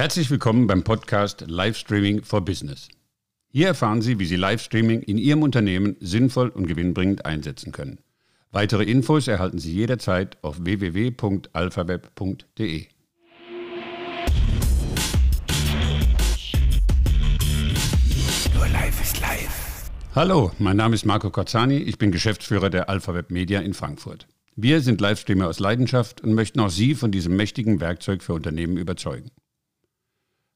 Herzlich willkommen beim Podcast Livestreaming for Business. Hier erfahren Sie, wie Sie Livestreaming in Ihrem Unternehmen sinnvoll und gewinnbringend einsetzen können. Weitere Infos erhalten Sie jederzeit auf www.alphaweb.de. Nur live ist live. Hallo, mein Name ist Marco Corzani, ich bin Geschäftsführer der AlphaWeb Media in Frankfurt. Wir sind Livestreamer aus Leidenschaft und möchten auch Sie von diesem mächtigen Werkzeug für Unternehmen überzeugen.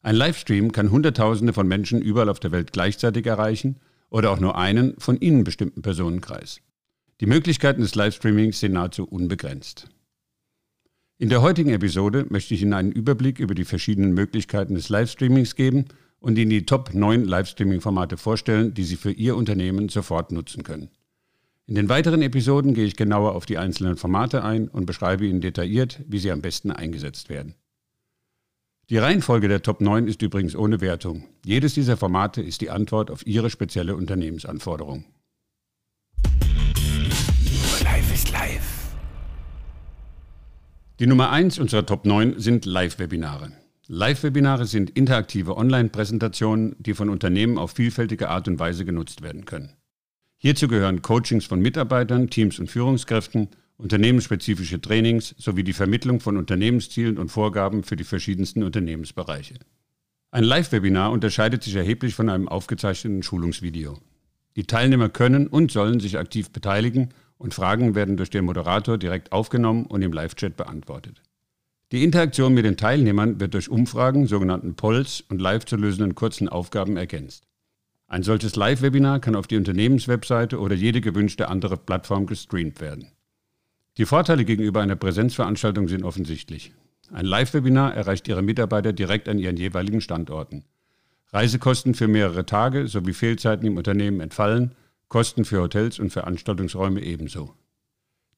Ein Livestream kann Hunderttausende von Menschen überall auf der Welt gleichzeitig erreichen oder auch nur einen von Ihnen bestimmten Personenkreis. Die Möglichkeiten des Livestreamings sind nahezu unbegrenzt. In der heutigen Episode möchte ich Ihnen einen Überblick über die verschiedenen Möglichkeiten des Livestreamings geben und Ihnen die Top 9 Livestreaming-Formate vorstellen, die Sie für Ihr Unternehmen sofort nutzen können. In den weiteren Episoden gehe ich genauer auf die einzelnen Formate ein und beschreibe Ihnen detailliert, wie sie am besten eingesetzt werden. Die Reihenfolge der Top 9 ist übrigens ohne Wertung. Jedes dieser Formate ist die Antwort auf Ihre spezielle Unternehmensanforderung. Live ist live. Die Nummer 1 unserer Top 9 sind Live-Webinare. Live-Webinare sind interaktive Online-Präsentationen, die von Unternehmen auf vielfältige Art und Weise genutzt werden können. Hierzu gehören Coachings von Mitarbeitern, Teams und Führungskräften, unternehmensspezifische Trainings sowie die Vermittlung von Unternehmenszielen und Vorgaben für die verschiedensten Unternehmensbereiche. Ein Live-Webinar unterscheidet sich erheblich von einem aufgezeichneten Schulungsvideo. Die Teilnehmer können und sollen sich aktiv beteiligen und Fragen werden durch den Moderator direkt aufgenommen und im Live-Chat beantwortet. Die Interaktion mit den Teilnehmern wird durch Umfragen, sogenannten Polls und live zu lösenden kurzen Aufgaben ergänzt. Ein solches Live-Webinar kann auf die Unternehmenswebseite oder jede gewünschte andere Plattform gestreamt werden. Die Vorteile gegenüber einer Präsenzveranstaltung sind offensichtlich. Ein Live-Webinar erreicht Ihre Mitarbeiter direkt an ihren jeweiligen Standorten. Reisekosten für mehrere Tage sowie Fehlzeiten im Unternehmen entfallen, Kosten für Hotels und Veranstaltungsräume ebenso.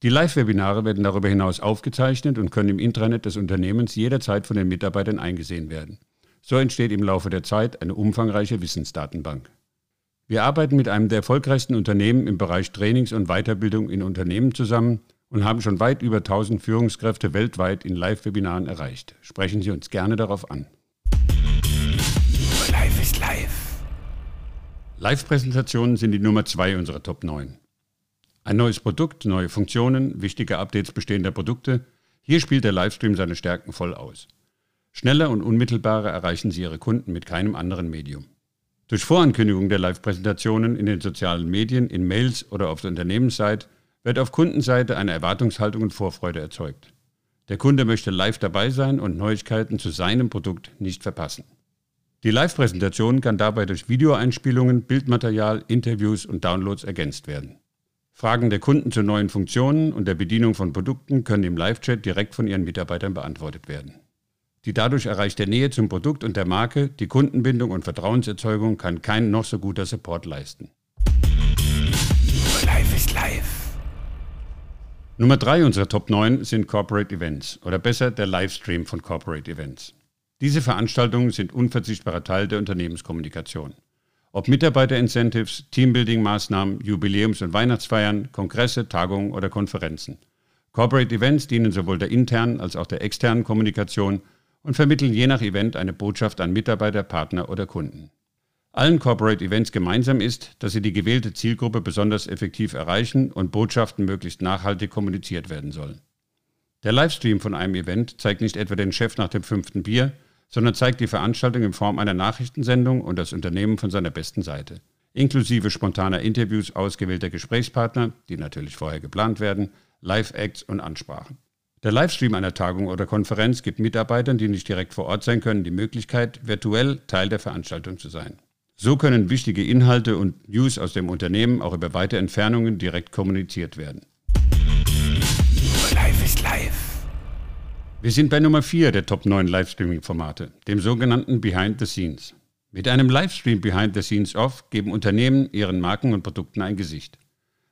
Die Live-Webinare werden darüber hinaus aufgezeichnet und können im Intranet des Unternehmens jederzeit von den Mitarbeitern eingesehen werden. So entsteht im Laufe der Zeit eine umfangreiche Wissensdatenbank. Wir arbeiten mit einem der erfolgreichsten Unternehmen im Bereich Trainings und Weiterbildung in Unternehmen zusammen und haben schon weit über 1000 Führungskräfte weltweit in Live-Webinaren erreicht. Sprechen Sie uns gerne darauf an. Live ist live. Live-Präsentationen sind die Nummer zwei unserer Top 9. Ein neues Produkt, neue Funktionen, wichtige Updates bestehender Produkte. Hier spielt der Livestream seine Stärken voll aus. Schneller und unmittelbarer erreichen Sie Ihre Kunden mit keinem anderen Medium. Durch Vorankündigung der Live-Präsentationen in den sozialen Medien, in Mails oder auf der Unternehmensseite wird auf Kundenseite eine Erwartungshaltung und Vorfreude erzeugt. Der Kunde möchte live dabei sein und Neuigkeiten zu seinem Produkt nicht verpassen. Die Live-Präsentation kann dabei durch Videoeinspielungen, Bildmaterial, Interviews und Downloads ergänzt werden. Fragen der Kunden zu neuen Funktionen und der Bedienung von Produkten können im Live-Chat direkt von ihren Mitarbeitern beantwortet werden. Die dadurch erreichte Nähe zum Produkt und der Marke, die Kundenbindung und Vertrauenserzeugung kann kein noch so guter Support leisten. Live ist live. Nummer drei unserer Top 9 sind Corporate Events oder besser der Livestream von Corporate Events. Diese Veranstaltungen sind unverzichtbarer Teil der Unternehmenskommunikation. Ob Mitarbeiter-Incentives, Teambuilding-Maßnahmen, Jubiläums- und Weihnachtsfeiern, Kongresse, Tagungen oder Konferenzen. Corporate Events dienen sowohl der internen als auch der externen Kommunikation und vermitteln je nach Event eine Botschaft an Mitarbeiter, Partner oder Kunden. Allen Corporate Events gemeinsam ist, dass sie die gewählte Zielgruppe besonders effektiv erreichen und Botschaften möglichst nachhaltig kommuniziert werden sollen. Der Livestream von einem Event zeigt nicht etwa den Chef nach dem fünften Bier, sondern zeigt die Veranstaltung in Form einer Nachrichtensendung und das Unternehmen von seiner besten Seite, inklusive spontaner Interviews ausgewählter Gesprächspartner, die natürlich vorher geplant werden, Live-Acts und Ansprachen. Der Livestream einer Tagung oder Konferenz gibt Mitarbeitern, die nicht direkt vor Ort sein können, die Möglichkeit, virtuell Teil der Veranstaltung zu sein. So können wichtige Inhalte und News aus dem Unternehmen auch über weite Entfernungen direkt kommuniziert werden. Live ist live. Wir sind bei Nummer 4 der Top 9 Livestreaming-Formate, dem sogenannten Behind the Scenes. Mit einem Livestream Behind the Scenes Off geben Unternehmen ihren Marken und Produkten ein Gesicht.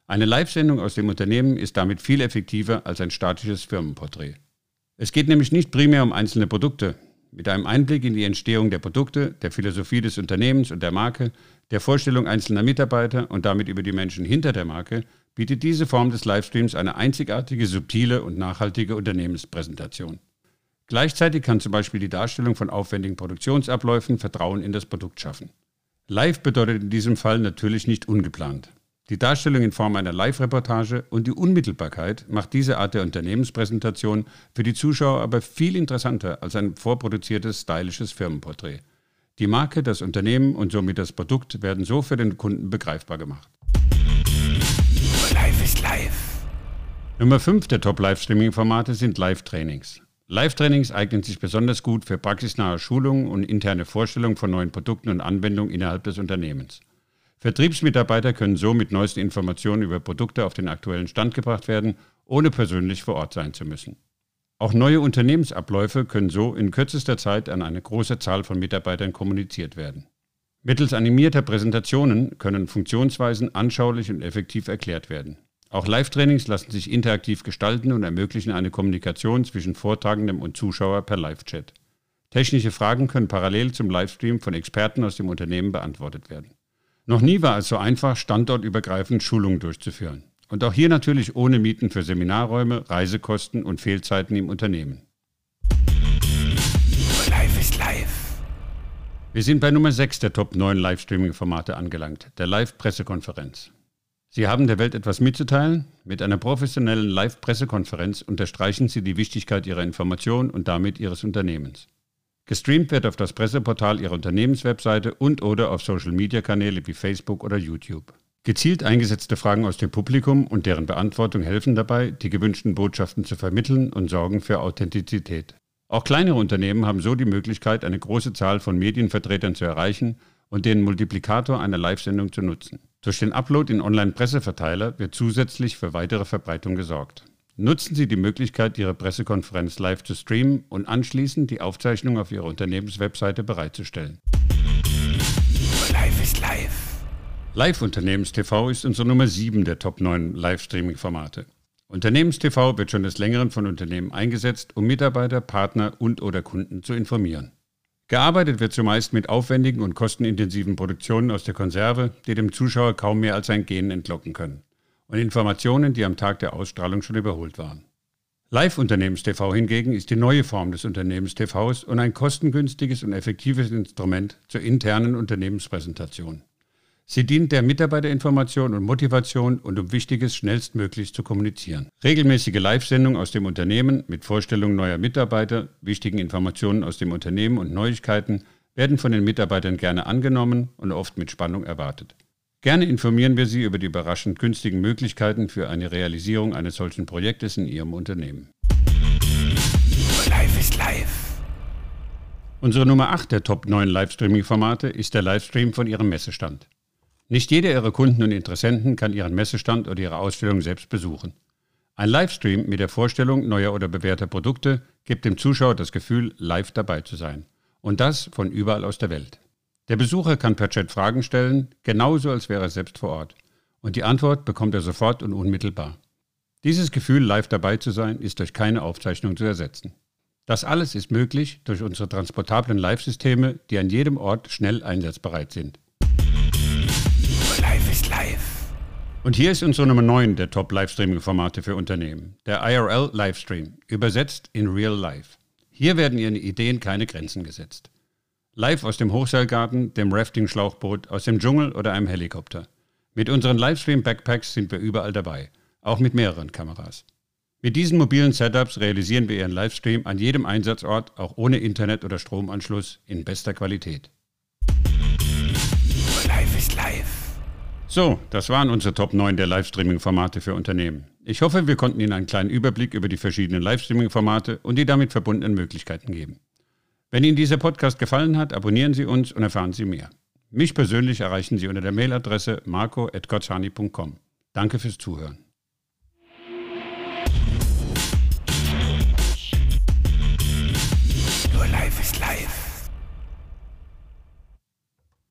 Eine Live-Sendung aus dem Unternehmen ist damit viel effektiver als ein statisches Firmenporträt. Es geht nämlich nicht primär um einzelne Produkte, mit einem Einblick in die Entstehung der Produkte, der Philosophie des Unternehmens und der Marke, der Vorstellung einzelner Mitarbeiter und damit über die Menschen hinter der Marke, bietet diese Form des Livestreams eine einzigartige, subtile und nachhaltige Unternehmenspräsentation. Gleichzeitig kann zum Beispiel die Darstellung von aufwendigen Produktionsabläufen Vertrauen in das Produkt schaffen. Live bedeutet in diesem Fall natürlich nicht ungeplant. Die Darstellung in Form einer Live-Reportage und die Unmittelbarkeit macht diese Art der Unternehmenspräsentation für die Zuschauer aber viel interessanter als ein vorproduziertes, stylisches Firmenporträt. Die Marke, das Unternehmen und somit das Produkt werden so für den Kunden begreifbar gemacht. Live ist live. Nummer 5 der Top-Live-Streaming-Formate sind Live-Trainings. Live-Trainings eignen sich besonders gut für praxisnahe Schulungen und interne Vorstellungen von neuen Produkten und Anwendungen innerhalb des Unternehmens. Vertriebsmitarbeiter können so mit neuesten Informationen über Produkte auf den aktuellen Stand gebracht werden, ohne persönlich vor Ort sein zu müssen. Auch neue Unternehmensabläufe können so in kürzester Zeit an eine große Zahl von Mitarbeitern kommuniziert werden. Mittels animierter Präsentationen können Funktionsweisen anschaulich und effektiv erklärt werden. Auch Live-Trainings lassen sich interaktiv gestalten und ermöglichen eine Kommunikation zwischen Vortragendem und Zuschauer per Live-Chat. Technische Fragen können parallel zum Livestream von Experten aus dem Unternehmen beantwortet werden. Noch nie war es so einfach, standortübergreifend Schulungen durchzuführen. Und auch hier natürlich ohne Mieten für Seminarräume, Reisekosten und Fehlzeiten im Unternehmen. Live ist live. Wir sind bei Nummer 6 der Top 9 Livestreaming-Formate angelangt, der Live-Pressekonferenz. Sie haben der Welt etwas mitzuteilen? Mit einer professionellen Live-Pressekonferenz unterstreichen Sie die Wichtigkeit Ihrer Information und damit Ihres Unternehmens. Gestreamt wird auf das Presseportal Ihrer Unternehmenswebseite und oder auf Social-Media-Kanäle wie Facebook oder YouTube. Gezielt eingesetzte Fragen aus dem Publikum und deren Beantwortung helfen dabei, die gewünschten Botschaften zu vermitteln und sorgen für Authentizität. Auch kleinere Unternehmen haben so die Möglichkeit, eine große Zahl von Medienvertretern zu erreichen und den Multiplikator einer Live-Sendung zu nutzen. Durch den Upload in Online-Presseverteiler wird zusätzlich für weitere Verbreitung gesorgt. Nutzen Sie die Möglichkeit, Ihre Pressekonferenz live zu streamen und anschließend die Aufzeichnung auf Ihrer Unternehmenswebseite bereitzustellen. Live ist live. Live-Unternehmens-TV ist unsere Nummer 7 der Top 9 Live-Streaming-Formate. Unternehmens-TV wird schon des Längeren von Unternehmen eingesetzt, um Mitarbeiter, Partner und/oder Kunden zu informieren. Gearbeitet wird zumeist mit aufwendigen und kostenintensiven Produktionen aus der Konserve, die dem Zuschauer kaum mehr als ein Gen entlocken können. Und Informationen, die am Tag der Ausstrahlung schon überholt waren. Live-Unternehmens-TV hingegen ist die neue Form des Unternehmens-TVs und ein kostengünstiges und effektives Instrument zur internen Unternehmenspräsentation. Sie dient der Mitarbeiterinformation und Motivation und um Wichtiges schnellstmöglich zu kommunizieren. Regelmäßige Live-Sendungen aus dem Unternehmen mit Vorstellungen neuer Mitarbeiter, wichtigen Informationen aus dem Unternehmen und Neuigkeiten werden von den Mitarbeitern gerne angenommen und oft mit Spannung erwartet. Gerne informieren wir Sie über die überraschend günstigen Möglichkeiten für eine Realisierung eines solchen Projektes in Ihrem Unternehmen. Live ist live. Unsere Nummer 8 der Top 9 Livestreaming-Formate ist der Livestream von Ihrem Messestand. Nicht jeder Ihrer Kunden und Interessenten kann Ihren Messestand oder Ihre Ausstellung selbst besuchen. Ein Livestream mit der Vorstellung neuer oder bewährter Produkte gibt dem Zuschauer das Gefühl, live dabei zu sein. Und das von überall aus der Welt. Der Besucher kann per Chat Fragen stellen, genauso als wäre er selbst vor Ort. Und die Antwort bekommt er sofort und unmittelbar. Dieses Gefühl, live dabei zu sein, ist durch keine Aufzeichnung zu ersetzen. Das alles ist möglich durch unsere transportablen Live-Systeme, die an jedem Ort schnell einsatzbereit sind. Live ist live. Und hier ist unsere Nummer 9 der Top-Livestreaming-Formate für Unternehmen. Der IRL Livestream, übersetzt in Real Life. Hier werden Ihren Ideen keine Grenzen gesetzt. Live aus dem Hochseilgarten, dem Rafting-Schlauchboot, aus dem Dschungel oder einem Helikopter. Mit unseren Livestream-Backpacks sind wir überall dabei, auch mit mehreren Kameras. Mit diesen mobilen Setups realisieren wir Ihren Livestream an jedem Einsatzort, auch ohne Internet- oder Stromanschluss, in bester Qualität. Live ist live. So, das waren unsere Top 9 der Livestreaming-Formate für Unternehmen. Ich hoffe, wir konnten Ihnen einen kleinen Überblick über die verschiedenen Livestreaming-Formate und die damit verbundenen Möglichkeiten geben. Wenn Ihnen dieser Podcast gefallen hat, abonnieren Sie uns und erfahren Sie mehr. Mich persönlich erreichen Sie unter der Mailadresse marco.gottschani.com. Danke fürs Zuhören. Nur live ist live.